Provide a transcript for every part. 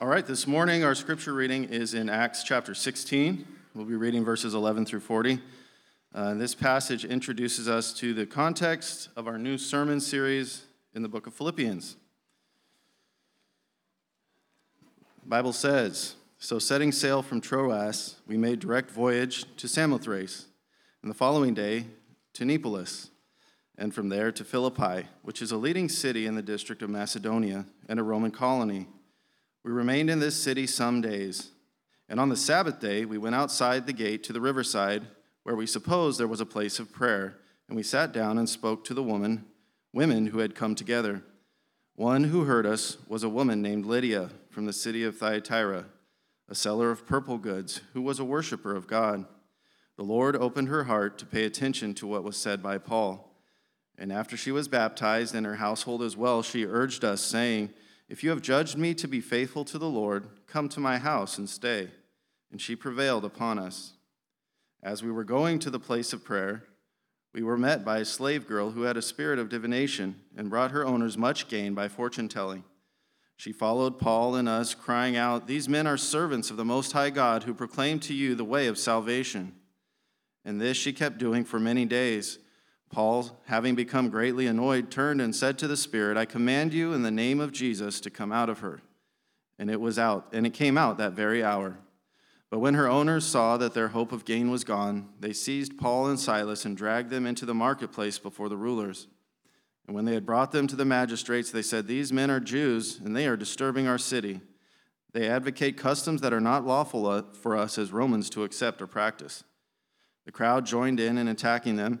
All right, this morning our scripture reading is in Acts chapter 16. We'll be reading verses 11 through 40. Uh, this passage introduces us to the context of our new sermon series in the book of Philippians. The Bible says, So setting sail from Troas, we made direct voyage to Samothrace, and the following day to Neapolis, and from there to Philippi, which is a leading city in the district of Macedonia and a Roman colony. We remained in this city some days, and on the Sabbath day we went outside the gate to the riverside where we supposed there was a place of prayer, and we sat down and spoke to the woman, women who had come together. One who heard us was a woman named Lydia from the city of Thyatira, a seller of purple goods, who was a worshiper of God. The Lord opened her heart to pay attention to what was said by Paul. And after she was baptized and her household as well, she urged us, saying, If you have judged me to be faithful to the Lord, come to my house and stay. And she prevailed upon us. As we were going to the place of prayer, we were met by a slave girl who had a spirit of divination and brought her owners much gain by fortune telling. She followed Paul and us, crying out, These men are servants of the Most High God who proclaim to you the way of salvation. And this she kept doing for many days. Paul, having become greatly annoyed, turned and said to the Spirit, I command you in the name of Jesus to come out of her. And it was out, and it came out that very hour. But when her owners saw that their hope of gain was gone, they seized Paul and Silas and dragged them into the marketplace before the rulers. And when they had brought them to the magistrates, they said, These men are Jews, and they are disturbing our city. They advocate customs that are not lawful uh, for us as Romans to accept or practice. The crowd joined in in attacking them,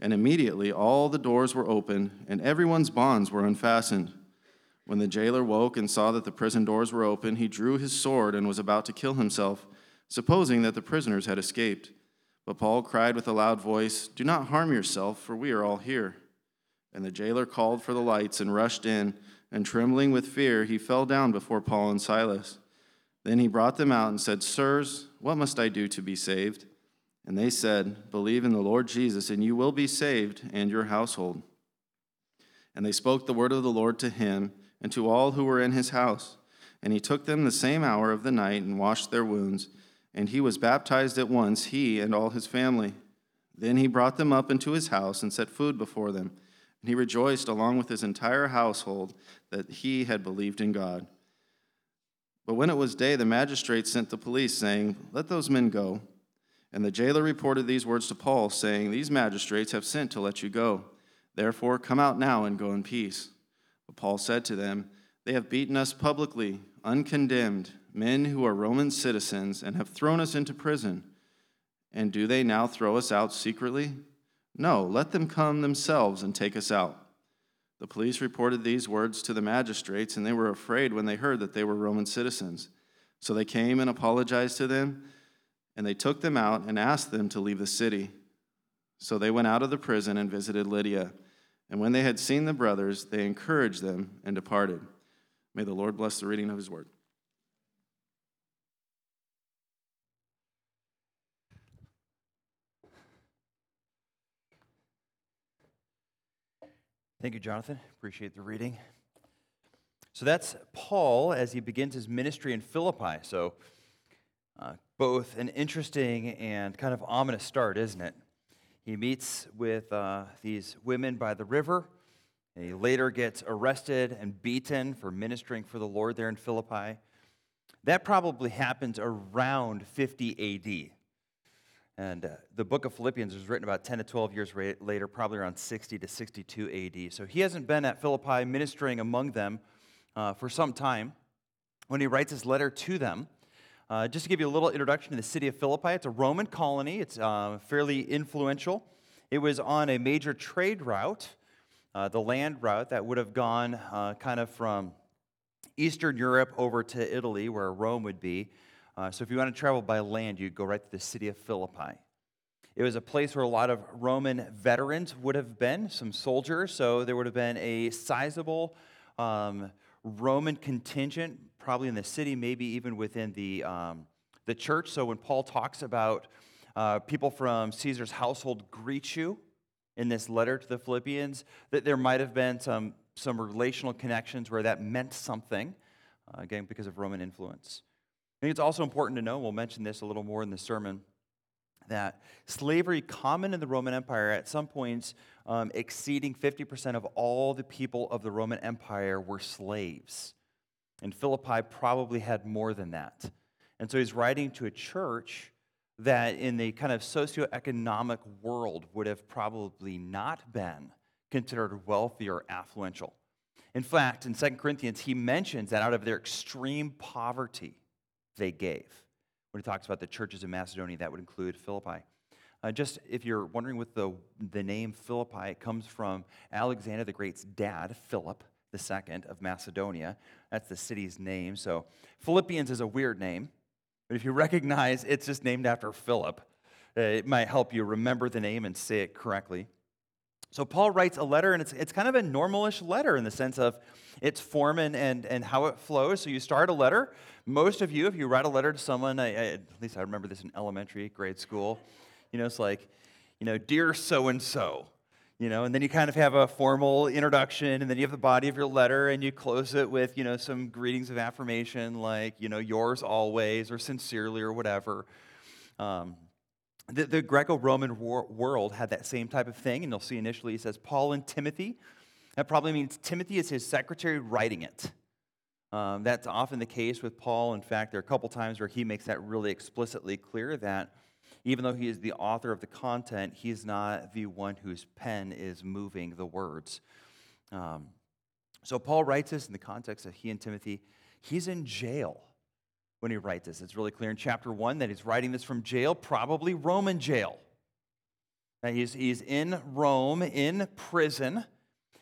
And immediately all the doors were opened, and everyone's bonds were unfastened. When the jailer woke and saw that the prison doors were open, he drew his sword and was about to kill himself supposing that the prisoners had escaped. But Paul cried with a loud voice, Do not harm yourself, for we are all here. And the jailer called for the lights and rushed in, and trembling with fear, he fell down before Paul and Silas. Then he brought them out and said, Sirs, what must I do to be saved? And they said, Believe in the Lord Jesus, and you will be saved, and your household. And they spoke the word of the Lord to him and to all who were in his house. And he took them the same hour of the night and washed their wounds and he was baptized at once, he and all his family. Then he brought them up into his house and set food before them. And he rejoiced along with his entire household that he had believed in God. But when it was day, the magistrates sent the police, saying, Let those men go. And the jailer reported these words to Paul, saying, These magistrates have sent to let you go. Therefore, come out now and go in peace. But Paul said to them, They have beaten us publicly, uncondemned men who are Roman citizens and have thrown us into prison. And do they now throw us out secretly? No, let them come themselves and take us out. The police reported these words to the magistrates, and they were afraid when they heard that they were Roman citizens. So they came and apologized to them, and they took them out and asked them to leave the city. So they went out of the prison and visited Lydia. And when they had seen the brothers, they encouraged them and departed. May the Lord bless the reading of his word. Thank you, Jonathan. Appreciate the reading. So that's Paul as he begins his ministry in Philippi. So, uh, both an interesting and kind of ominous start, isn't it? He meets with uh, these women by the river. He later gets arrested and beaten for ministering for the Lord there in Philippi. That probably happens around 50 AD. And uh, the book of Philippians was written about 10 to 12 years later, probably around 60 to 62 AD. So he hasn't been at Philippi ministering among them uh, for some time. When he writes his letter to them, uh, just to give you a little introduction to the city of Philippi, it's a Roman colony, it's uh, fairly influential. It was on a major trade route, uh, the land route that would have gone uh, kind of from Eastern Europe over to Italy, where Rome would be. Uh, so if you want to travel by land, you'd go right to the city of Philippi. It was a place where a lot of Roman veterans would have been, some soldiers, so there would have been a sizable um, Roman contingent, probably in the city, maybe even within the, um, the church. So when Paul talks about uh, people from Caesar's household greet you in this letter to the Philippians, that there might have been some, some relational connections where that meant something, uh, again, because of Roman influence. I think it's also important to know, we'll mention this a little more in the sermon, that slavery common in the Roman Empire at some points um, exceeding 50% of all the people of the Roman Empire were slaves. And Philippi probably had more than that. And so he's writing to a church that in the kind of socioeconomic world would have probably not been considered wealthy or affluential. In fact, in 2 Corinthians, he mentions that out of their extreme poverty, they gave. When he talks about the churches in Macedonia, that would include Philippi. Uh, just if you're wondering what the, the name Philippi, it comes from Alexander the Great's dad, Philip II of Macedonia. That's the city's name. So Philippians is a weird name, but if you recognize it's just named after Philip, uh, it might help you remember the name and say it correctly. So Paul writes a letter, and it's, it's kind of a normalish letter in the sense of its form and, and, and how it flows. So you start a letter. Most of you, if you write a letter to someone, I, I, at least I remember this in elementary, grade school, you know, it's like, you know, dear so and so, you know, and then you kind of have a formal introduction, and then you have the body of your letter, and you close it with, you know, some greetings of affirmation like, you know, yours always, or sincerely, or whatever. Um, the, the Greco Roman wor- world had that same type of thing, and you'll see initially he says Paul and Timothy. That probably means Timothy is his secretary writing it. Um, that's often the case with Paul. In fact, there are a couple times where he makes that really explicitly clear that even though he is the author of the content, he's not the one whose pen is moving the words. Um, so Paul writes this in the context of he and Timothy. He's in jail when he writes this. It's really clear in chapter one that he's writing this from jail, probably Roman jail. That he's, he's in Rome, in prison.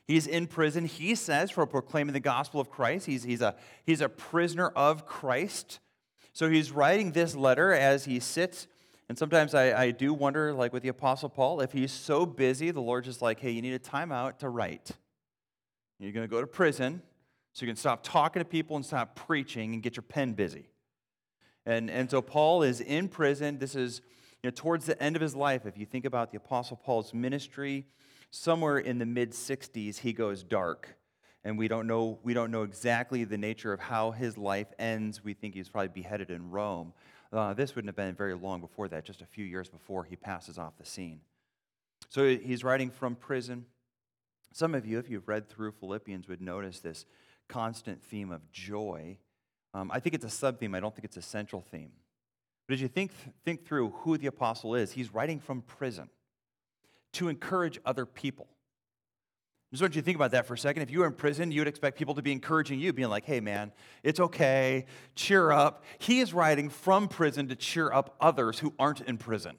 He's in prison, he says, for proclaiming the gospel of Christ. He's, he's, a, he's a prisoner of Christ. So he's writing this letter as he sits. And sometimes I, I do wonder, like with the Apostle Paul, if he's so busy, the Lord just like, hey, you need a timeout to write. You're going to go to prison, so you can stop talking to people and stop preaching and get your pen busy. And, and so Paul is in prison. This is you know, towards the end of his life. If you think about the Apostle Paul's ministry, somewhere in the mid 60s, he goes dark. And we don't, know, we don't know exactly the nature of how his life ends. We think he's probably beheaded in Rome. Uh, this wouldn't have been very long before that, just a few years before he passes off the scene. So he's writing from prison. Some of you, if you've read through Philippians, would notice this constant theme of joy um, I think it's a sub theme, I don't think it's a central theme. But as you think, think through who the apostle is, he's writing from prison to encourage other people. I just want you to think about that for a second. If you were in prison, you would expect people to be encouraging you, being like, hey, man, it's okay, cheer up. He is writing from prison to cheer up others who aren't in prison.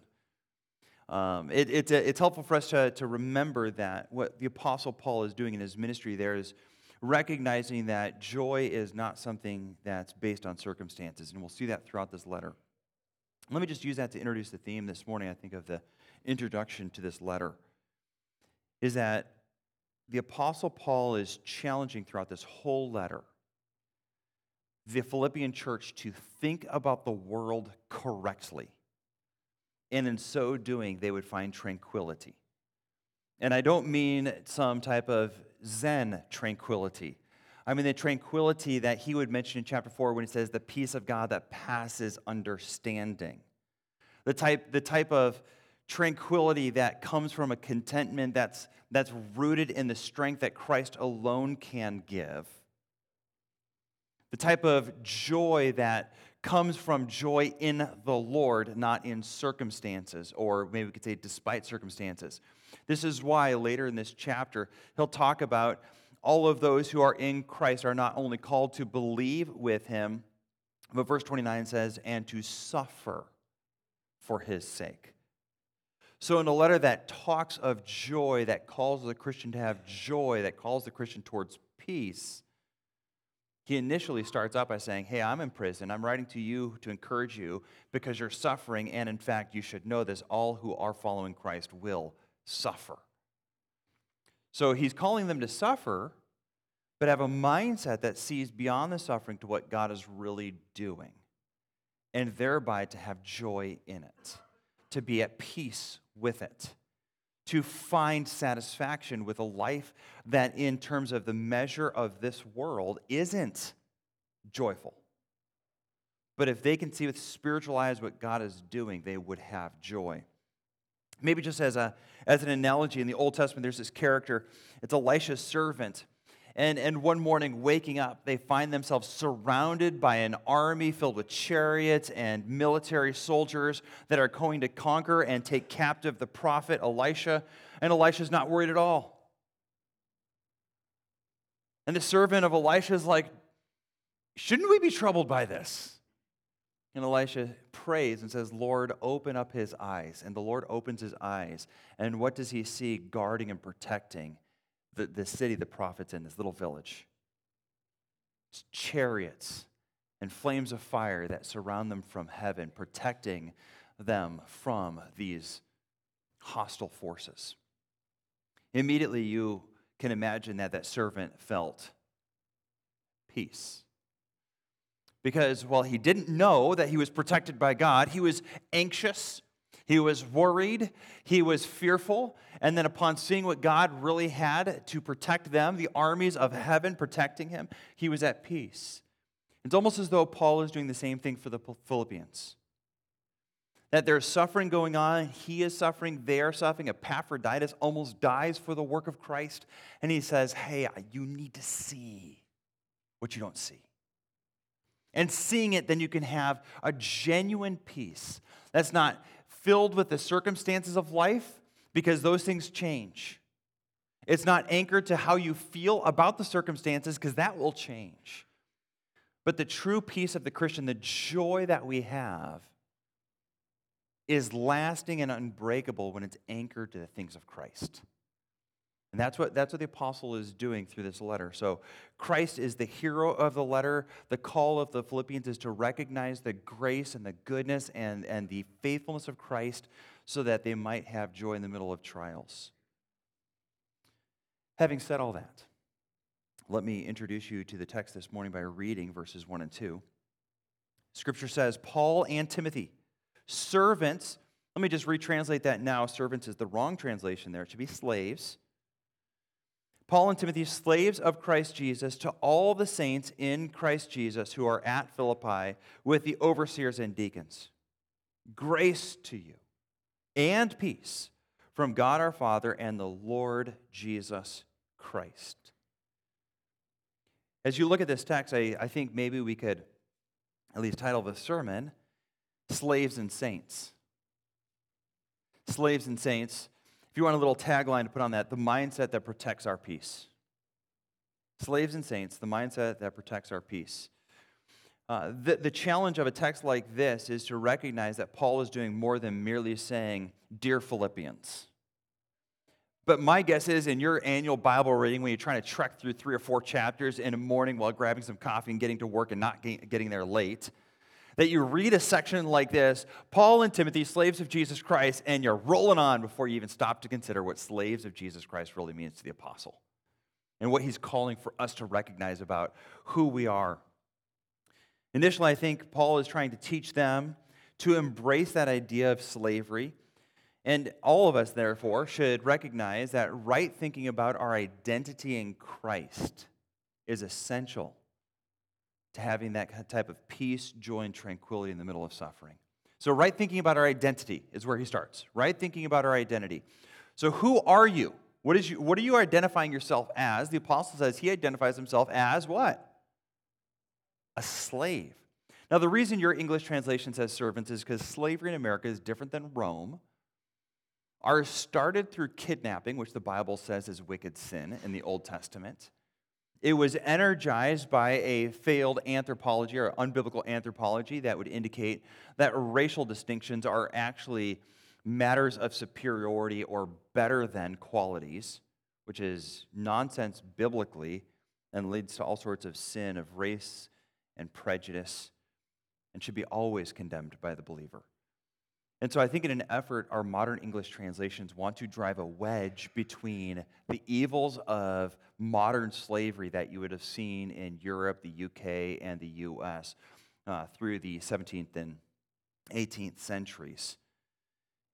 Um, it, it, it's helpful for us to, to remember that what the Apostle Paul is doing in his ministry there is recognizing that joy is not something that's based on circumstances. And we'll see that throughout this letter. Let me just use that to introduce the theme this morning, I think, of the introduction to this letter. Is that the Apostle Paul is challenging throughout this whole letter the Philippian church to think about the world correctly. And in so doing, they would find tranquility. And I don't mean some type of Zen tranquility. I mean, the tranquility that he would mention in chapter 4 when he says, the peace of God that passes understanding. The type, the type of tranquility that comes from a contentment that's, that's rooted in the strength that Christ alone can give. The type of joy that comes from joy in the Lord, not in circumstances, or maybe we could say despite circumstances. This is why later in this chapter, he'll talk about all of those who are in Christ are not only called to believe with him, but verse 29 says, and to suffer for his sake. So, in a letter that talks of joy, that calls the Christian to have joy, that calls the Christian towards peace, he initially starts out by saying, Hey, I'm in prison. I'm writing to you to encourage you because you're suffering. And in fact, you should know this all who are following Christ will suffer. So he's calling them to suffer, but have a mindset that sees beyond the suffering to what God is really doing, and thereby to have joy in it, to be at peace with it to find satisfaction with a life that, in terms of the measure of this world, isn't joyful. But if they can see with spiritual eyes what God is doing, they would have joy. Maybe just as, a, as an analogy, in the Old Testament, there's this character. It's Elisha's servant and, and one morning, waking up, they find themselves surrounded by an army filled with chariots and military soldiers that are going to conquer and take captive the prophet Elisha. And Elisha's not worried at all. And the servant of Elisha is like, Shouldn't we be troubled by this? And Elisha prays and says, Lord, open up his eyes. And the Lord opens his eyes. And what does he see guarding and protecting? The, the city the prophet's in, this little village. It's chariots and flames of fire that surround them from heaven, protecting them from these hostile forces. Immediately, you can imagine that that servant felt peace. Because while he didn't know that he was protected by God, he was anxious he was worried, he was fearful, and then upon seeing what God really had to protect them, the armies of heaven protecting him, he was at peace. It's almost as though Paul is doing the same thing for the Philippians. That there's suffering going on, he is suffering, they are suffering. Epaphroditus almost dies for the work of Christ, and he says, Hey, you need to see what you don't see. And seeing it, then you can have a genuine peace. That's not filled with the circumstances of life because those things change. It's not anchored to how you feel about the circumstances because that will change. But the true peace of the Christian, the joy that we have, is lasting and unbreakable when it's anchored to the things of Christ. And that's what, that's what the apostle is doing through this letter. So, Christ is the hero of the letter. The call of the Philippians is to recognize the grace and the goodness and, and the faithfulness of Christ so that they might have joy in the middle of trials. Having said all that, let me introduce you to the text this morning by reading verses 1 and 2. Scripture says, Paul and Timothy, servants, let me just retranslate that now. Servants is the wrong translation there. It should be slaves Paul and Timothy, slaves of Christ Jesus, to all the saints in Christ Jesus who are at Philippi with the overseers and deacons. Grace to you and peace from God our Father and the Lord Jesus Christ. As you look at this text, I, I think maybe we could at least title the sermon Slaves and Saints. Slaves and Saints you want a little tagline to put on that, the mindset that protects our peace. Slaves and saints, the mindset that protects our peace. Uh, the, the challenge of a text like this is to recognize that Paul is doing more than merely saying, Dear Philippians. But my guess is in your annual Bible reading, when you're trying to trek through three or four chapters in a morning while grabbing some coffee and getting to work and not getting there late, that you read a section like this, Paul and Timothy, slaves of Jesus Christ, and you're rolling on before you even stop to consider what slaves of Jesus Christ really means to the apostle and what he's calling for us to recognize about who we are. Initially, I think Paul is trying to teach them to embrace that idea of slavery. And all of us, therefore, should recognize that right thinking about our identity in Christ is essential to having that type of peace, joy, and tranquility in the middle of suffering. So, right thinking about our identity is where he starts. Right thinking about our identity. So, who are you? What, is you? what are you identifying yourself as? The apostle says he identifies himself as what? A slave. Now, the reason your English translation says servants is because slavery in America is different than Rome. Ours started through kidnapping, which the Bible says is wicked sin in the Old Testament. It was energized by a failed anthropology or unbiblical anthropology that would indicate that racial distinctions are actually matters of superiority or better than qualities, which is nonsense biblically and leads to all sorts of sin of race and prejudice and should be always condemned by the believer. And so I think in an effort, our modern English translations want to drive a wedge between the evils of modern slavery that you would have seen in Europe, the UK, and the US uh, through the 17th and 18th centuries,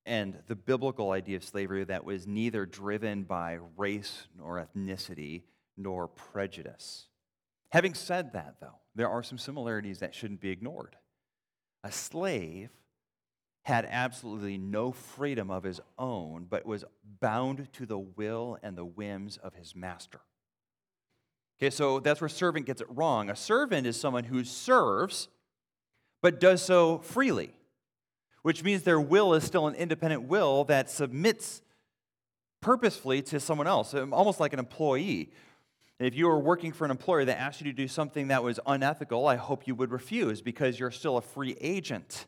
and the biblical idea of slavery that was neither driven by race nor ethnicity nor prejudice. Having said that, though, there are some similarities that shouldn't be ignored. A slave had absolutely no freedom of his own, but was bound to the will and the whims of his master. Okay, so that's where servant gets it wrong. A servant is someone who serves, but does so freely, which means their will is still an independent will that submits purposefully to someone else, um, almost like an employee. if you were working for an employer that asked you to do something that was unethical, I hope you would refuse because you're still a free agent.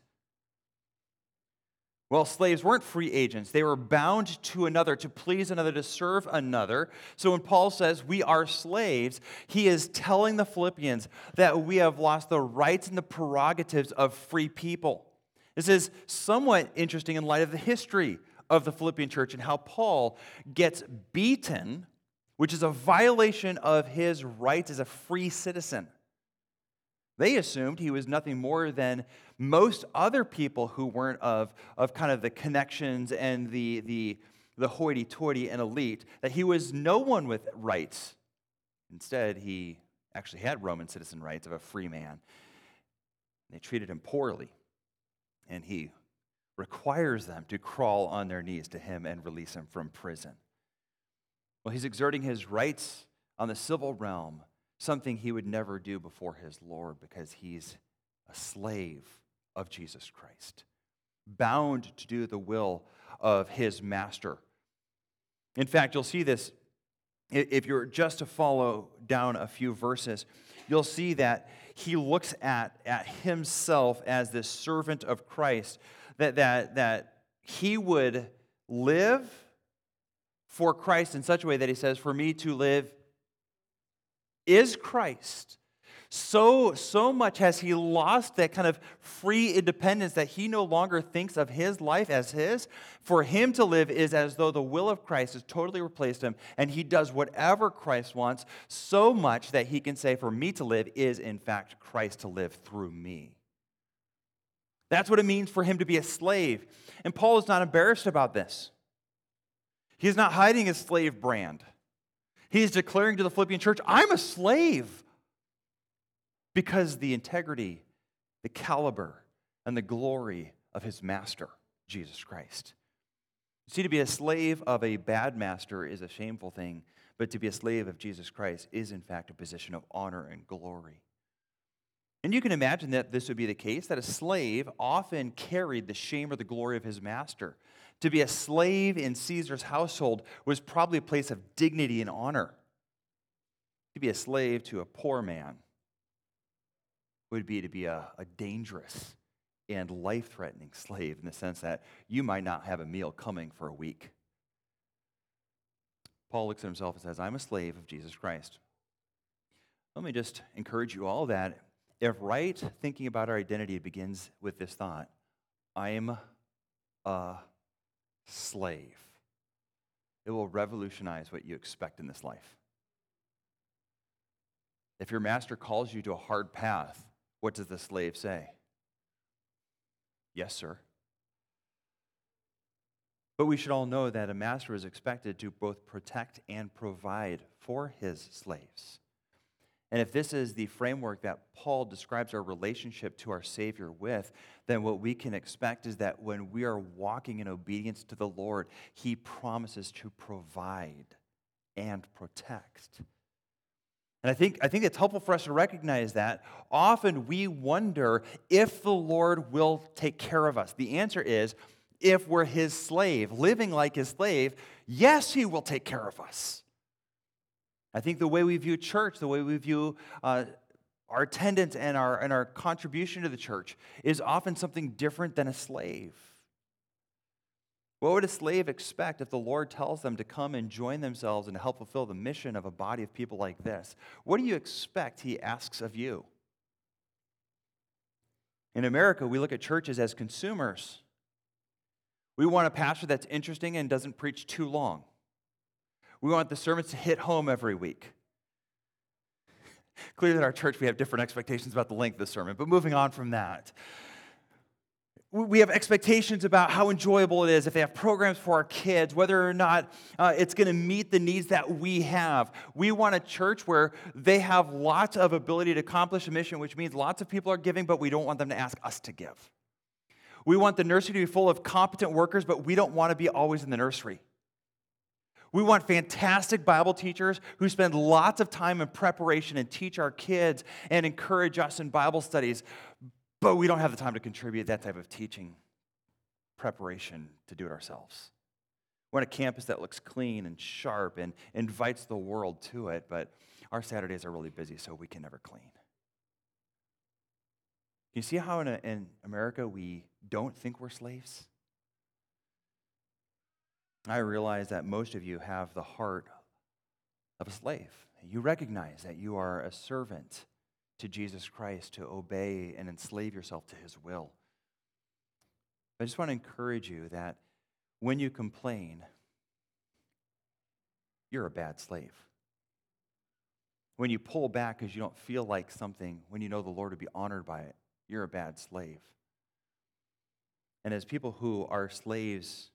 Well, slaves weren't free agents. They were bound to another, to please another, to serve another. So when Paul says we are slaves, he is telling the Philippians that we have lost the rights and the prerogatives of free people. This is somewhat interesting in light of the history of the Philippian church and how Paul gets beaten, which is a violation of his rights as a free citizen. They assumed he was nothing more than most other people who weren't of, of kind of the connections and the, the, the hoity toity and elite, that he was no one with rights. Instead, he actually had Roman citizen rights of a free man. They treated him poorly, and he requires them to crawl on their knees to him and release him from prison. Well, he's exerting his rights on the civil realm something he would never do before his Lord because he's a slave of Jesus Christ, bound to do the will of his master. In fact, you'll see this if you're just to follow down a few verses. You'll see that he looks at, at himself as this servant of Christ, that, that, that he would live for Christ in such a way that he says, For me to live is Christ. So, so much has he lost that kind of free independence that he no longer thinks of his life as his. For him to live is as though the will of Christ has totally replaced him, and he does whatever Christ wants so much that he can say, For me to live is, in fact, Christ to live through me. That's what it means for him to be a slave. And Paul is not embarrassed about this. He's not hiding his slave brand. He's declaring to the Philippian church, I'm a slave. Because the integrity, the caliber, and the glory of his master, Jesus Christ. See, to be a slave of a bad master is a shameful thing, but to be a slave of Jesus Christ is, in fact, a position of honor and glory. And you can imagine that this would be the case that a slave often carried the shame or the glory of his master. To be a slave in Caesar's household was probably a place of dignity and honor. To be a slave to a poor man would be to be a, a dangerous and life threatening slave in the sense that you might not have a meal coming for a week. Paul looks at himself and says, I'm a slave of Jesus Christ. Let me just encourage you all that if right thinking about our identity begins with this thought, I'm a slave. It will revolutionize what you expect in this life. If your master calls you to a hard path, what does the slave say? Yes, sir. But we should all know that a master is expected to both protect and provide for his slaves. And if this is the framework that Paul describes our relationship to our Savior with, then what we can expect is that when we are walking in obedience to the Lord, He promises to provide and protect. And I think, I think it's helpful for us to recognize that. Often we wonder if the Lord will take care of us. The answer is if we're His slave, living like His slave, yes, He will take care of us. I think the way we view church, the way we view uh, our attendance and our, and our contribution to the church is often something different than a slave. What would a slave expect if the Lord tells them to come and join themselves and help fulfill the mission of a body of people like this? What do you expect he asks of you? In America, we look at churches as consumers. We want a pastor that's interesting and doesn't preach too long. We want the sermons to hit home every week. Clearly, in our church, we have different expectations about the length of the sermon, but moving on from that we have expectations about how enjoyable it is if they have programs for our kids, whether or not uh, it's going to meet the needs that we have. We want a church where they have lots of ability to accomplish a mission, which means lots of people are giving, but we don't want them to ask us to give. We want the nursery to be full of competent workers, but we don't want to be always in the nursery. We want fantastic Bible teachers who spend lots of time in preparation and teach our kids and encourage us in Bible studies. But we don't have the time to contribute that type of teaching preparation to do it ourselves. We want a campus that looks clean and sharp and invites the world to it, but our Saturdays are really busy, so we can never clean. You see how in, a, in America we don't think we're slaves? I realize that most of you have the heart of a slave. You recognize that you are a servant to Jesus Christ to obey and enslave yourself to his will. I just want to encourage you that when you complain, you're a bad slave. When you pull back because you don't feel like something, when you know the Lord would be honored by it, you're a bad slave. And as people who are slaves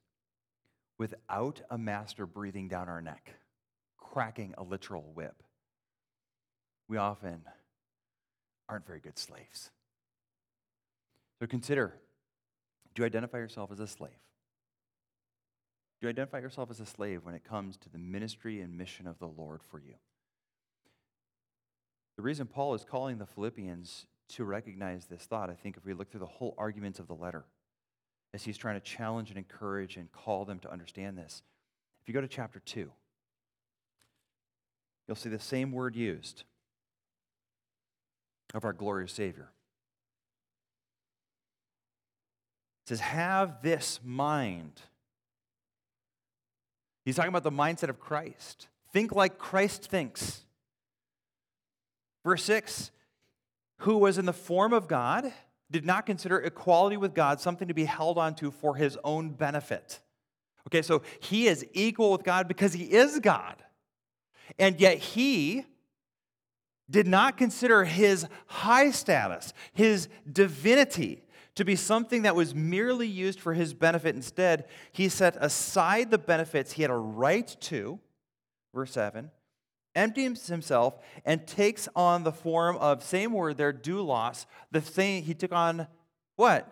without a master breathing down our neck, cracking a literal whip, we often aren't very good slaves. So consider do you identify yourself as a slave? Do you identify yourself as a slave when it comes to the ministry and mission of the Lord for you? The reason Paul is calling the Philippians to recognize this thought, I think, if we look through the whole arguments of the letter, as he's trying to challenge and encourage and call them to understand this. If you go to chapter 2, you'll see the same word used of our glorious Savior. It says, Have this mind. He's talking about the mindset of Christ. Think like Christ thinks. Verse 6 Who was in the form of God, did not consider equality with God something to be held onto for his own benefit. Okay, so he is equal with God because he is God. And yet he did not consider his high status, his divinity, to be something that was merely used for his benefit. Instead, he set aside the benefits he had a right to, verse 7, empties himself, and takes on the form of, same word there, doulos, the thing he took on what?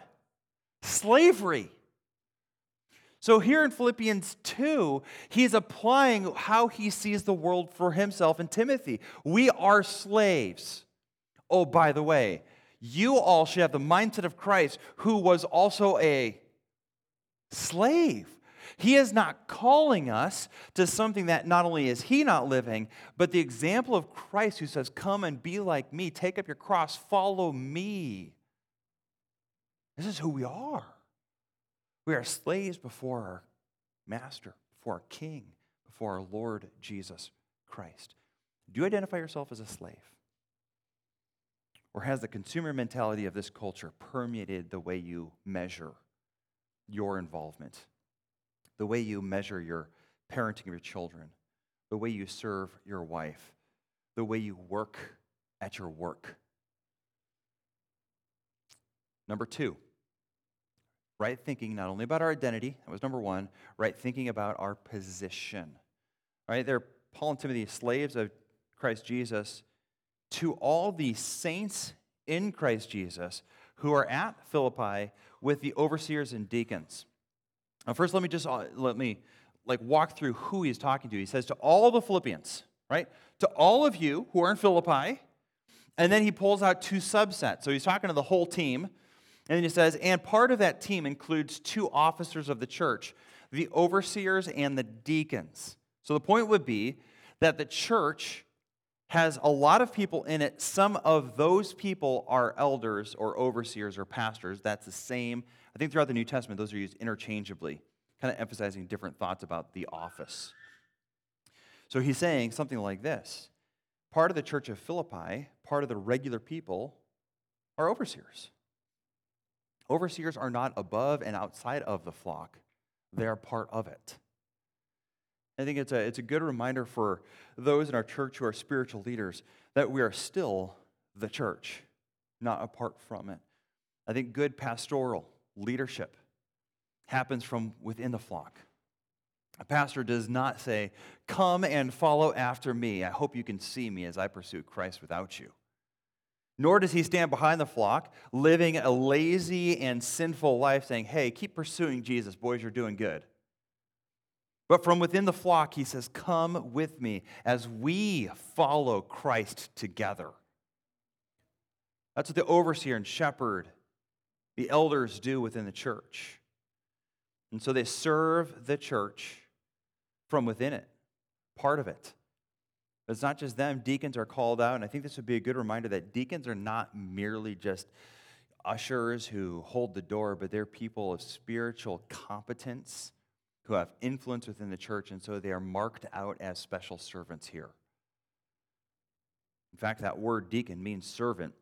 Slavery. So here in Philippians 2, he's applying how he sees the world for himself and Timothy. We are slaves. Oh, by the way, you all should have the mindset of Christ, who was also a slave. He is not calling us to something that not only is he not living, but the example of Christ who says, Come and be like me, take up your cross, follow me. This is who we are. We are slaves before our master, before our king, before our Lord Jesus Christ. Do you identify yourself as a slave? Or has the consumer mentality of this culture permeated the way you measure your involvement, the way you measure your parenting of your children, the way you serve your wife, the way you work at your work? Number two, right thinking not only about our identity, that was number one, right thinking about our position. Right? They're Paul and Timothy, slaves of Christ Jesus, to all the saints in Christ Jesus who are at Philippi with the overseers and deacons. Now, first, let me just uh, let me like walk through who he's talking to. He says to all the Philippians, right? To all of you who are in Philippi, and then he pulls out two subsets. So he's talking to the whole team, and then he says, and part of that team includes two officers of the church, the overseers and the deacons. So the point would be that the church has a lot of people in it. Some of those people are elders or overseers or pastors. That's the same. I think throughout the New Testament, those are used interchangeably. kind of emphasizing different thoughts about the office. So he's saying something like this part of the church of Philippi, part of the regular people, are overseers. Overseers are not above and outside of the flock, they are part of it. I think it's a, it's a good reminder for those in our church who are spiritual leaders that we are still the church, not apart from it. I think good pastoral leadership happens from within the flock. A pastor does not say, Come and follow after me. I hope you can see me as I pursue Christ without you. Nor does he stand behind the flock, living a lazy and sinful life, saying, Hey, keep pursuing Jesus, boys, you're doing good. But from within the flock, he says, Come with me as we follow Christ together. That's what the overseer and shepherd, the elders, do within the church. And so they serve the church from within it, part of it. But it's not just them, deacons are called out. And I think this would be a good reminder that deacons are not merely just ushers who hold the door, but they're people of spiritual competence who have influence within the church, and so they are marked out as special servants here. In fact, that word deacon means servant.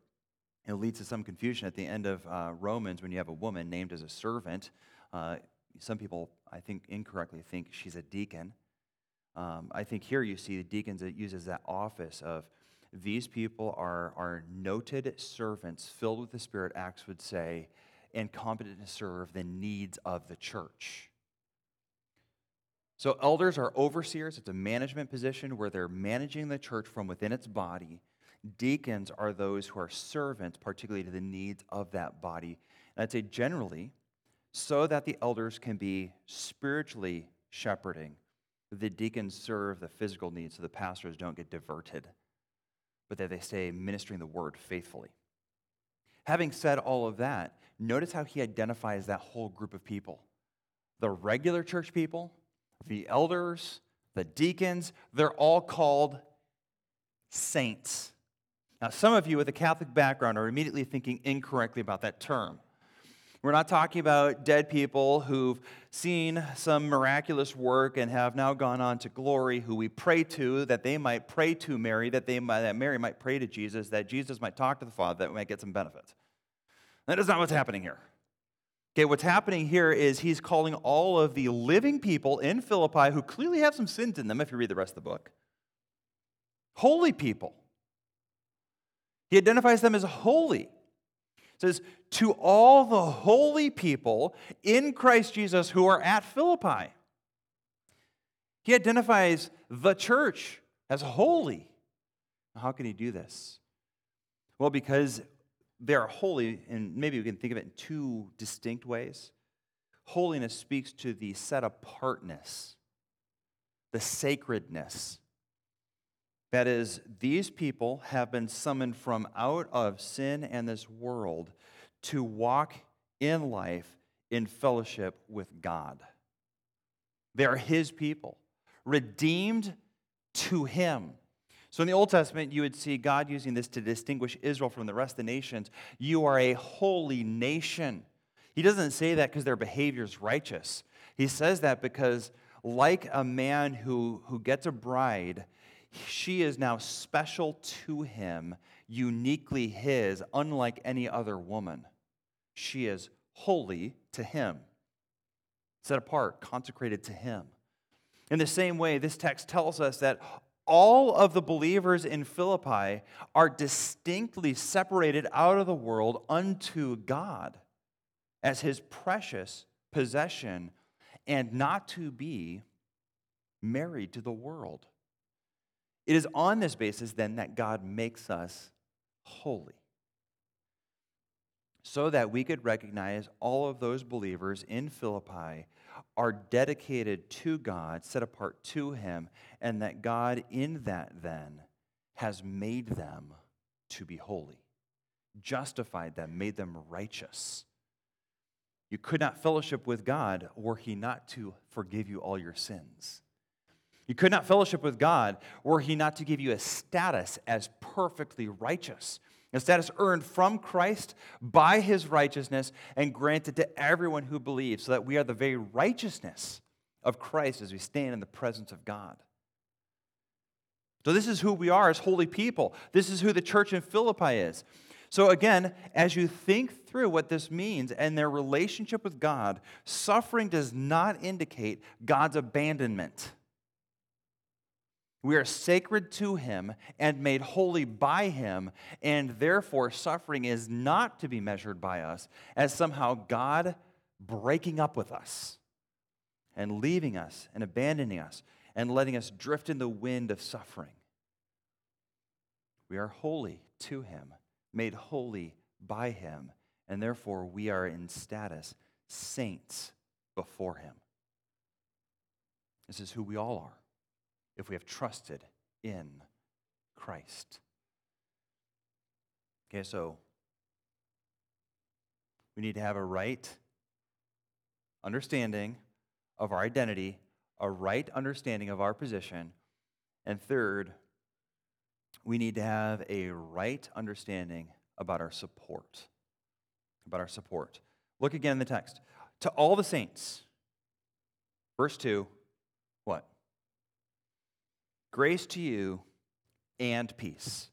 It leads to some confusion at the end of uh, Romans when you have a woman named as a servant. Uh, some people, I think, incorrectly think she's a deacon. Um, I think here you see the deacons that uses that office of these people are, are noted servants filled with the Spirit, Acts would say, and competent to serve the needs of the church. So, elders are overseers. It's a management position where they're managing the church from within its body. Deacons are those who are servants, particularly to the needs of that body. And I'd say generally, so that the elders can be spiritually shepherding, the deacons serve the physical needs so the pastors don't get diverted, but that they stay ministering the word faithfully. Having said all of that, notice how he identifies that whole group of people the regular church people the elders, the deacons, they're all called saints. Now, some of you with a Catholic background are immediately thinking incorrectly about that term. We're not talking about dead people who've seen some miraculous work and have now gone on to glory, who we pray to, that they might pray to Mary, that, they might, that Mary might pray to Jesus, that Jesus might talk to the Father, that we might get some benefits. That is not what's happening here. Okay, what's happening here is he's calling all of the living people in Philippi who clearly have some sins in them, if you read the rest of the book, holy people. He identifies them as holy. He says, To all the holy people in Christ Jesus who are at Philippi. He identifies the church as holy. How can he do this? Well, because they are holy, and maybe we can think of it in two distinct ways. Holiness speaks to the set apartness, the sacredness. That is, these people have been summoned from out of sin and this world to walk in life in fellowship with God. They are His people, redeemed to Him. So in the Old Testament, you would see God using this to distinguish Israel from the rest of the nations. You are a holy nation. He doesn't say that because their behavior is righteous. He says that because, like a man who, who gets a bride, she is now special to him, uniquely his, unlike any other woman. She is holy to him, set apart, consecrated to him. In the same way, this text tells us that all of the believers in Philippi are distinctly separated out of the world unto God as his precious possession and not to be married to the world. It is on this basis then that God makes us holy. So that we could recognize all of those believers in Philippi are dedicated to God, set apart to Him, and that God, in that, then, has made them to be holy, justified them, made them righteous. You could not fellowship with God were He not to forgive you all your sins. You could not fellowship with God were He not to give you a status as perfectly righteous. a status earned from Christ by his righteousness and granted to everyone who believes, so that we are the very righteousness of Christ as we stand in the presence of God. So, this is who we are as holy people. This is who the church in Philippi is. So, again, as you think through what this means and their relationship with God, suffering does not indicate God's abandonment. We are sacred to Him and made holy by Him, and therefore suffering is not to be measured by us as somehow God breaking up with us and leaving us and abandoning us and letting us drift in the wind of suffering. We are holy to Him, made holy by Him, and therefore we are in status saints before Him. This is who we all are if we have trusted in Christ. Okay, so we need to have a right understanding of our identity, a right understanding of our position, and third, we need to have a right understanding about our support. About our support. Look again in the text. To all the saints, verse 2, what? Grace to you and peace.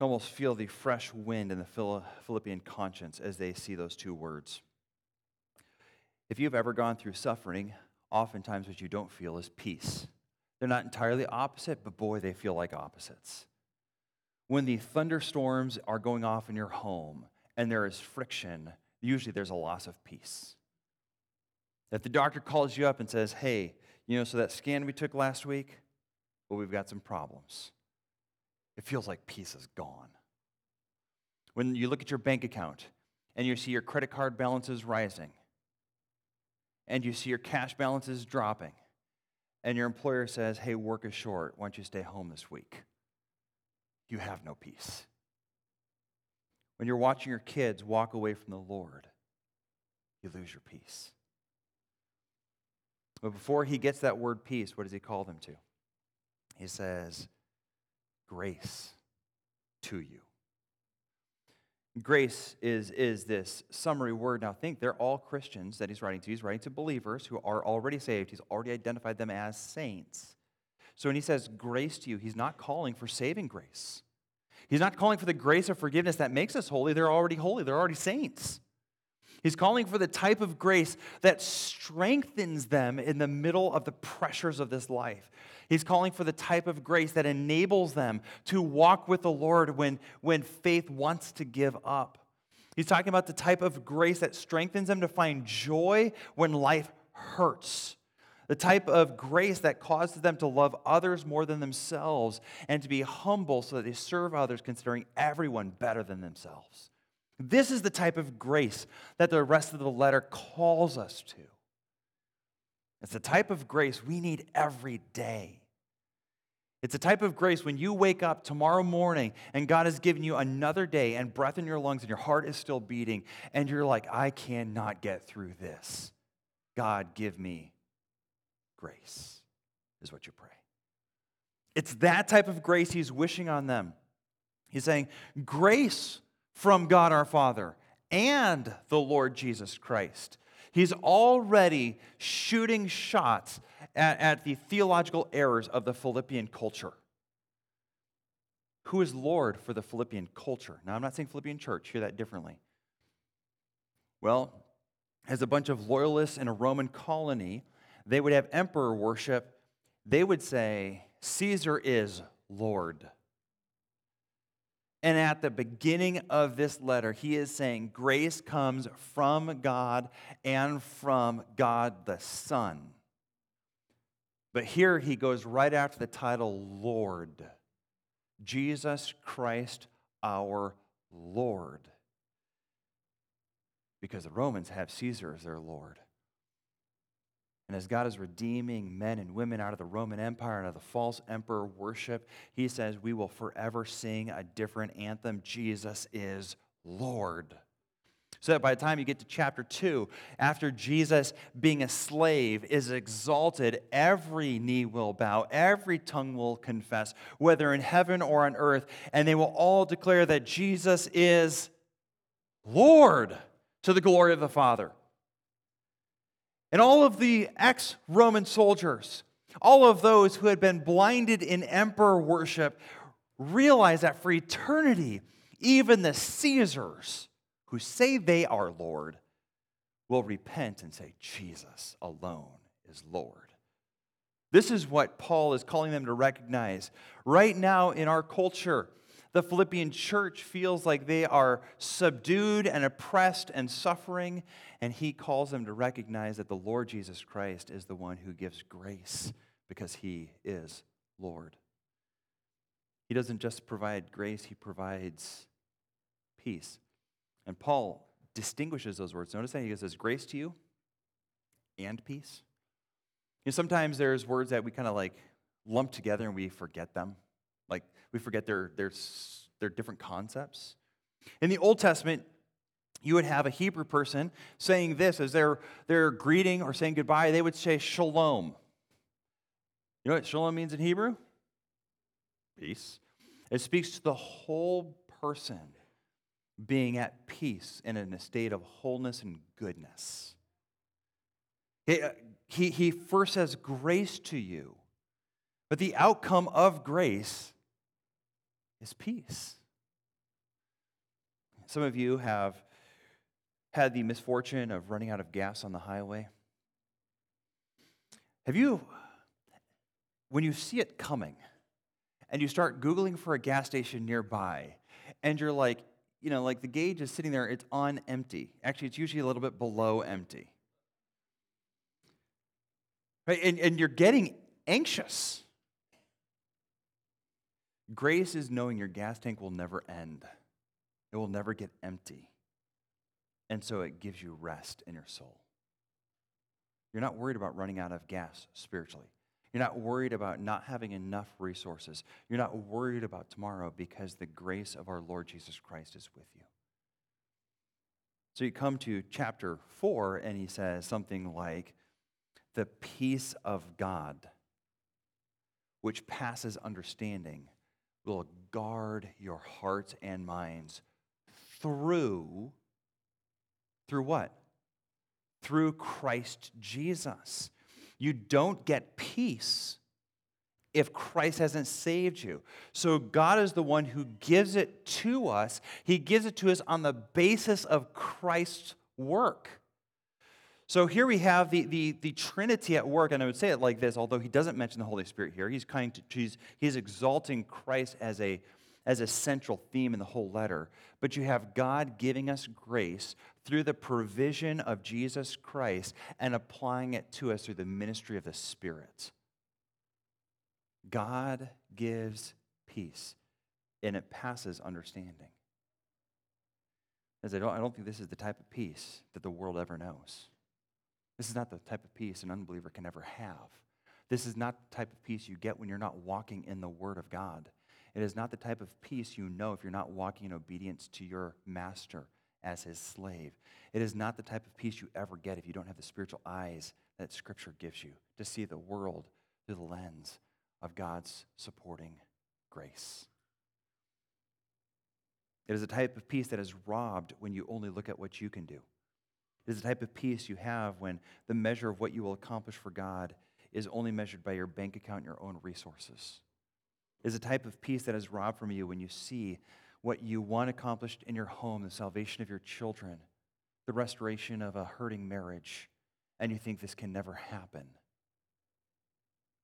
You almost feel the fresh wind in the Philippian conscience as they see those two words. If you've ever gone through suffering, oftentimes what you don't feel is peace. They're not entirely opposite, but boy, they feel like opposites. When the thunderstorms are going off in your home and there is friction, usually there's a loss of peace. If the doctor calls you up and says, hey, you know, so that scan we took last week, well, we've got some problems. It feels like peace is gone. When you look at your bank account and you see your credit card balances rising, and you see your cash balances dropping, and your employer says, hey, work is short, why don't you stay home this week? You have no peace. When you're watching your kids walk away from the Lord, you lose your peace. But before he gets that word peace, what does he call them to? He says, grace to you. Grace is, is this summary word. Now, think they're all Christians that he's writing to. He's writing to believers who are already saved. He's already identified them as saints. So when he says grace to you, he's not calling for saving grace. He's not calling for the grace of forgiveness that makes us holy. They're already holy, they're already saints. He's calling for the type of grace that strengthens them in the middle of the pressures of this life. He's calling for the type of grace that enables them to walk with the Lord when, when faith wants to give up. He's talking about the type of grace that strengthens them to find joy when life hurts. The type of grace that causes them to love others more than themselves and to be humble so that they serve others, considering everyone better than themselves. This is the type of grace that the rest of the letter calls us to. It's the type of grace we need every day. It's a type of grace when you wake up tomorrow morning and God has given you another day and breath in your lungs and your heart is still beating and you're like, I cannot get through this. God, give me grace, is what you pray. It's that type of grace He's wishing on them. He's saying, Grace from God our Father and the Lord Jesus Christ. He's already shooting shots at, at, the theological errors of the Philippian culture. Who is Lord for the Philippian culture? Now, I'm not saying Philippian church, hear that differently. Well, as a bunch of loyalists in a Roman colony, they would have emperor worship. They would say, Caesar is Lord. And at the beginning of this letter, he is saying grace comes from God and from God the Son. But here he goes right after the title Lord. Jesus Christ our Lord. Because the Romans have Caesar as their Lord. And as God is redeeming men and women out of the Roman Empire and of the false emperor worship, he says we will forever sing a different anthem Jesus is Lord. So that by the time you get to chapter 2, after Jesus, being a slave, is exalted, every knee will bow, every tongue will confess, whether in heaven or on earth, and they will all declare that Jesus is Lord to the glory of the Father. And all of the ex Roman soldiers, all of those who had been blinded in emperor worship, realize that for eternity, even the Caesars who say they are Lord will repent and say, Jesus alone is Lord. This is what Paul is calling them to recognize. Right now in our culture, the Philippian church feels like they are subdued and oppressed and suffering, and he calls them to recognize that the Lord Jesus Christ is the one who gives grace because he is Lord. He doesn't just provide grace, he provides peace. And Paul distinguishes those words. Notice that he says, grace to you and peace. You know, sometimes there's words that we kind of like lump together and we forget them. We forget their, their, their different concepts. In the Old Testament, you would have a Hebrew person saying this as they're, they're greeting or saying goodbye, they would say shalom. You know what shalom means in Hebrew? Peace. It speaks to the whole person being at peace and in a state of wholeness and goodness. He, uh, he, he first says grace to you, but the outcome of grace is peace. Some of you have had the misfortune of running out of gas on the highway. Have you, when you see it coming and you start Googling for a gas station nearby, and you're like, you know, like the gauge is sitting there, it's on empty. Actually, it's usually a little bit below empty. Right? And, and you're getting anxious. Grace is knowing your gas tank will never end, it will never get empty. And so it gives you rest in your soul. You're not worried about running out of gas spiritually. You're not worried about not having enough resources. You're not worried about tomorrow because the grace of our Lord Jesus Christ is with you. So you come to chapter 4, and he says something like, The peace of God, which passes understanding, will guard your hearts and minds through, through what? Through Christ Jesus. You don't get peace if Christ hasn't saved you. So God is the one who gives it to us. He gives it to us on the basis of Christ's work. So here we have the, the, the Trinity at work, and I would say it like this, although he doesn't mention the Holy Spirit here. He's, kind to, he's, he's exalting Christ as a, as a central theme in the whole letter. But you have God giving us grace through the provision of Jesus Christ and applying it to us through the ministry of the Spirit. God gives peace, and it passes understanding. As I don't, I don't think this is the type of peace that the world ever knows. This is not the type of peace an unbeliever can ever have. This is not the type of peace you get when you're not walking in the Word of God. It is not the type of peace you know if you're not walking in obedience to your master as his slave. It is not the type of peace you ever get if you don't have the spiritual eyes that Scripture gives you to see the world through the lens of God's supporting grace. It is a type of peace that is robbed when you only look at what you can do. It is the type of peace you have when the measure of what you will accomplish for God is only measured by your bank account and your own resources. It is a type of peace that is robbed from you when you see what you want accomplished in your home, the salvation of your children, the restoration of a hurting marriage, and you think this can never happen.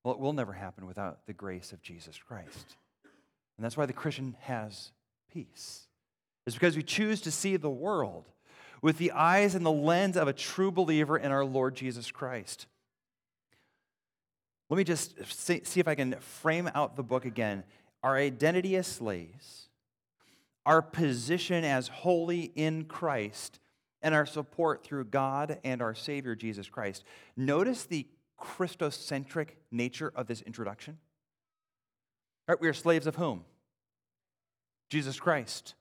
Well, it will never happen without the grace of Jesus Christ. And that's why the Christian has peace. It's because we choose to see the world with the eyes and the lens of a true believer in our Lord Jesus Christ. Let me just see, if I can frame out the book again. Our identity as slaves, our position as holy in Christ, and our support through God and our Savior Jesus Christ. Notice the Christocentric nature of this introduction. Right, we are slaves of whom? Jesus Christ.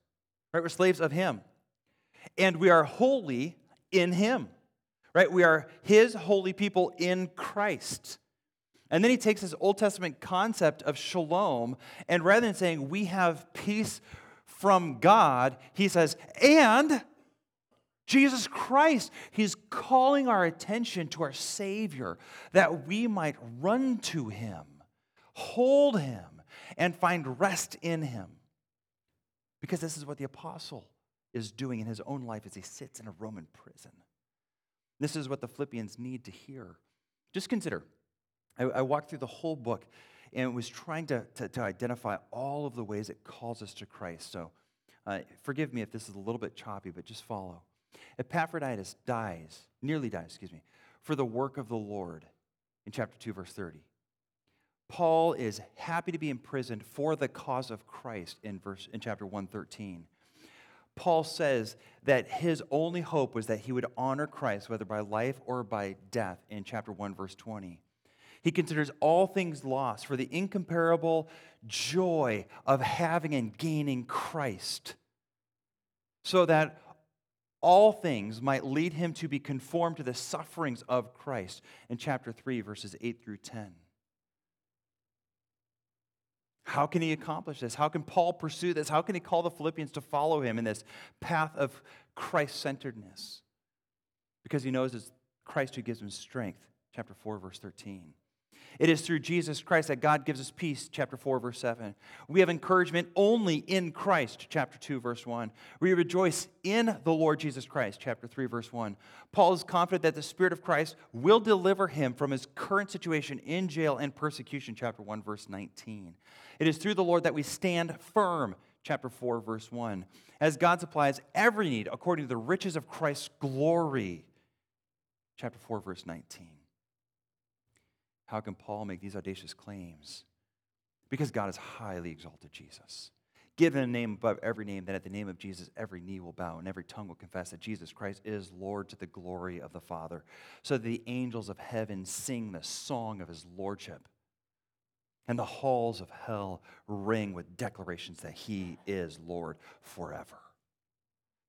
Right, we're slaves of Him. And we are holy in him. Right? We are his holy people in Christ. And then he takes this Old Testament concept of shalom, and rather than saying we have peace from God, he says, and Jesus Christ. He's calling our attention to our Savior that we might run to him, hold him, and find rest in him. Because this is what the apostle is doing in his own life as he sits in a Roman prison. This is what the Philippians need to hear. Just consider I, I walked through the whole book and was trying to, to, to, identify all of the ways it calls us to Christ. So uh, forgive me if this is a little bit choppy, but just follow. Epaphroditus dies, nearly dies, excuse me, for the work of the Lord in chapter 2, verse 30. Paul is happy to be imprisoned for the cause of Christ in, verse, in chapter 113. Paul says that his only hope was that he would honor Christ, whether by life or by death, in chapter 1, verse 20. He considers all things lost for the incomparable joy of having and gaining Christ, so that all things might lead him to be conformed to the sufferings of Christ in chapter 3, verses 8 through 10. How can he accomplish this? How can Paul pursue this? How can he call the Philippians to follow him in this path of Christ centeredness? Because he knows it's Christ who gives him strength. Chapter 4, verse 13. It is through Jesus Christ that God gives us peace, chapter 4, verse 7. We have encouragement only in Christ, chapter 2, verse 1. We rejoice in the Lord Jesus Christ, chapter 3, verse 1. Paul is confident that the Spirit of Christ will deliver him from his current situation in jail and persecution, chapter 1, verse 19. It is through the Lord that we stand firm, chapter 4, verse 1, as God supplies every need according to the riches of Christ's glory, chapter 4, verse 19. How can Paul make these audacious claims? Because God has highly exalted Jesus. Given a name above every name, that at the name of Jesus every knee will bow and every tongue will confess that Jesus Christ is Lord to the glory of the Father. So that the angels of heaven sing the song of his lordship, and the halls of hell ring with declarations that he is Lord forever.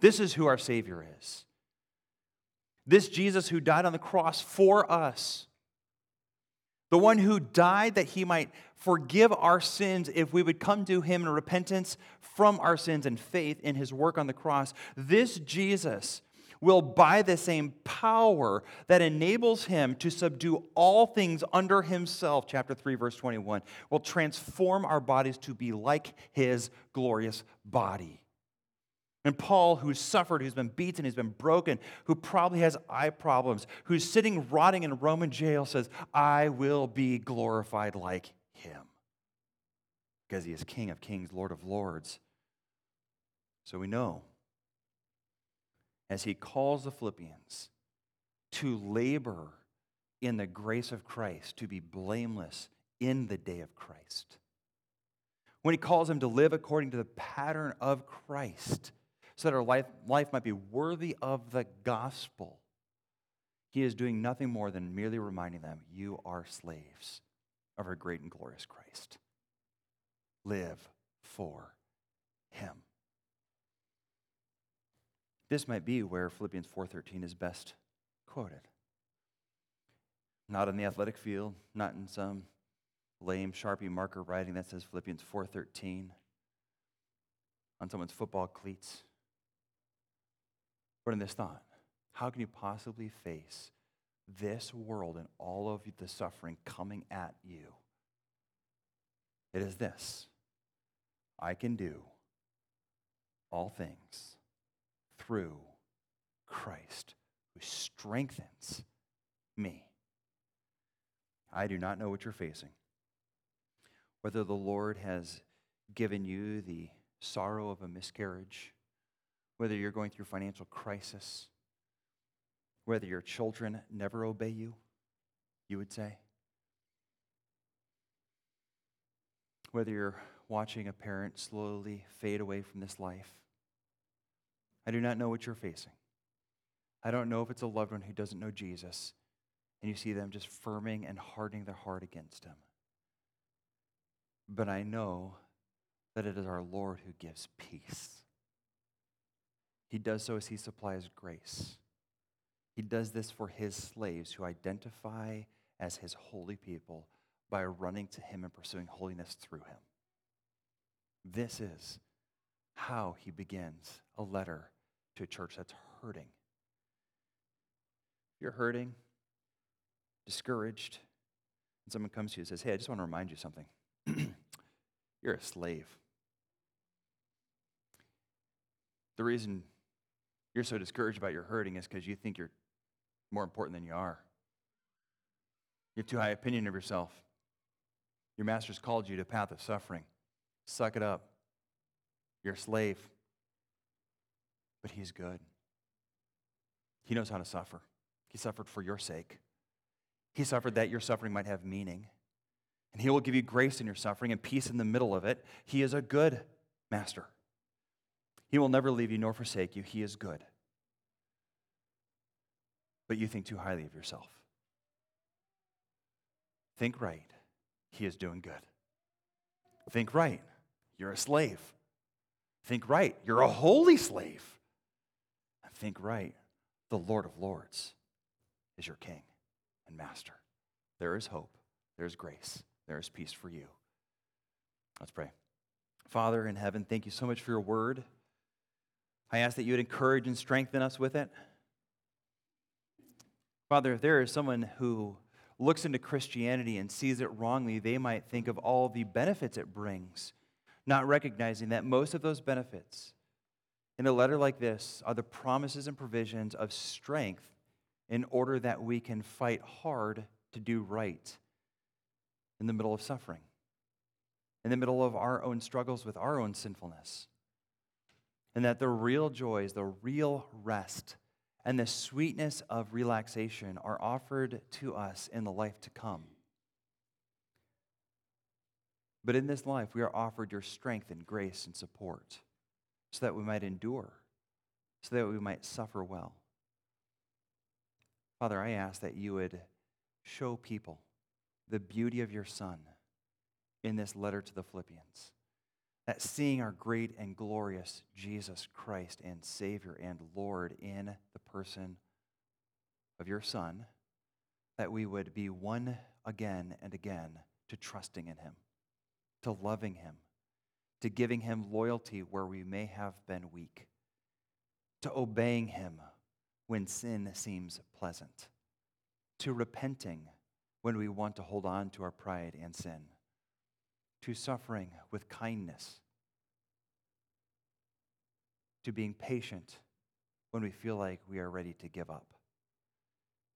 This is who our Savior is. This Jesus who died on the cross for us the one who died that he might forgive our sins if we would come to him in repentance from our sins and faith in his work on the cross. This Jesus will, by the same power that enables him to subdue all things under himself, chapter 3, verse 21, will transform our bodies to be like his glorious body. And Paul, who's suffered, who's been beaten, who's been broken, who probably has eye problems, who's sitting rotting in a Roman jail, says, I will be glorified like him. Because he is King of kings, Lord of lords. So we know, as he calls the Philippians to labor in the grace of Christ, to be blameless in the day of Christ. When he calls them to live according to the pattern of Christ, so that our life, life might be worthy of the gospel. He is doing nothing more than merely reminding them, You are slaves of our great and glorious Christ. Live for him. This might be where Philippians 4:13 is best quoted. Not in the athletic field, not in some lame Sharpie marker writing that says Philippians 4:13 on someone's football cleats. But in this thought, how can you possibly face this world and all of the suffering coming at you? It is this I can do all things through Christ who strengthens me. I do not know what you're facing. Whether the Lord has given you the sorrow of a miscarriage whether you're going through financial crisis, whether your children never obey you, you would say, whether you're watching a parent slowly fade away from this life. I do not know what you're facing. I don't know if it's a loved one who doesn't know Jesus and you see them just firming and hardening their heart against him. But I know that it is our Lord who gives peace. He does so as he supplies grace. He does this for his slaves who identify as his holy people by running to him and pursuing holiness through him. This is how he begins a letter to a church that's hurting. You're hurting, discouraged, and someone comes to you and says, Hey, I just want to remind you something. you're a slave. The reason you're so discouraged about your hurting is because you think you're more important than you are. You have too high opinion of yourself. Your master's called you to a path of suffering. Suck it up. You're a slave. But he's good. He knows how to suffer. He suffered for your sake. He suffered that your suffering might have meaning. And he will give you grace in your suffering and peace in the middle of it. He is a good master. He will never leave you nor forsake you. He is good. But you think too highly of yourself. Think right. He is doing good. Think right. You're a slave. Think right. You're a holy slave. And Think right. The Lord of Lords is your King and Master. There is hope. There is grace. There is peace for you. Let's pray. Father in heaven, thank you so much for your word. I ask that you would encourage and strengthen us with it. Father, if there is someone who looks into Christianity and sees it wrongly, they might think of all the benefits it brings, not recognizing that most of those benefits in a letter like this are the promises and provisions of strength in order that we can fight hard to do right in the middle of suffering, in the middle of our own struggles with our own sinfulness. And that the real joys, the real rest, and the sweetness of relaxation are offered to us in the life to come. But in this life, we are offered your strength and grace and support so that we might endure, so that we might suffer well. Father, I ask that you would show people the beauty of your Son in this letter to the Philippians that seeing our great and glorious Jesus Christ and Savior and Lord in the person of your Son, that we would be won again and again to trusting in Him, to loving Him, to giving Him loyalty where we may have been weak, to obeying Him when sin seems pleasant, to repenting when we want to hold on to our pride and sin to suffering with kindness, to being patient when we feel like we are ready to give up,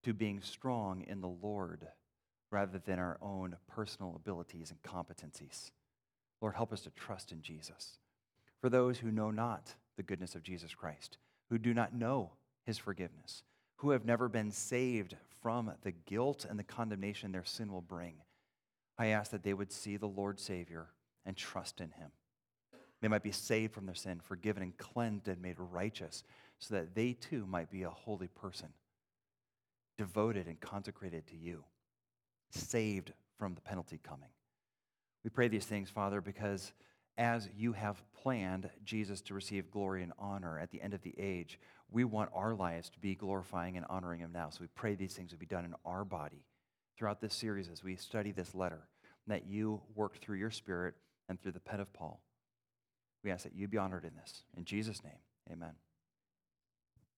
to being strong in the Lord rather than our own personal abilities and competencies. Lord, help us to trust in Jesus. For those who know not the goodness of Jesus Christ, who do not know his forgiveness, who have never been saved from the guilt and the condemnation their sin will bring, I ask that they would see the Lord Savior and trust in him. They might be saved from their sin, forgiven and cleansed and made righteous, so that they too might be a holy person, devoted and consecrated to you, saved from the penalty coming. We pray these things, Father, because as you have planned Jesus to receive glory and honor at the end of the age, we want our lives to be glorifying and honoring him now. So we pray these things would be done in our body throughout this series as we study this letter, that you work through your spirit and through the pen of Paul. We ask that you be honored in this. In Jesus' name, amen.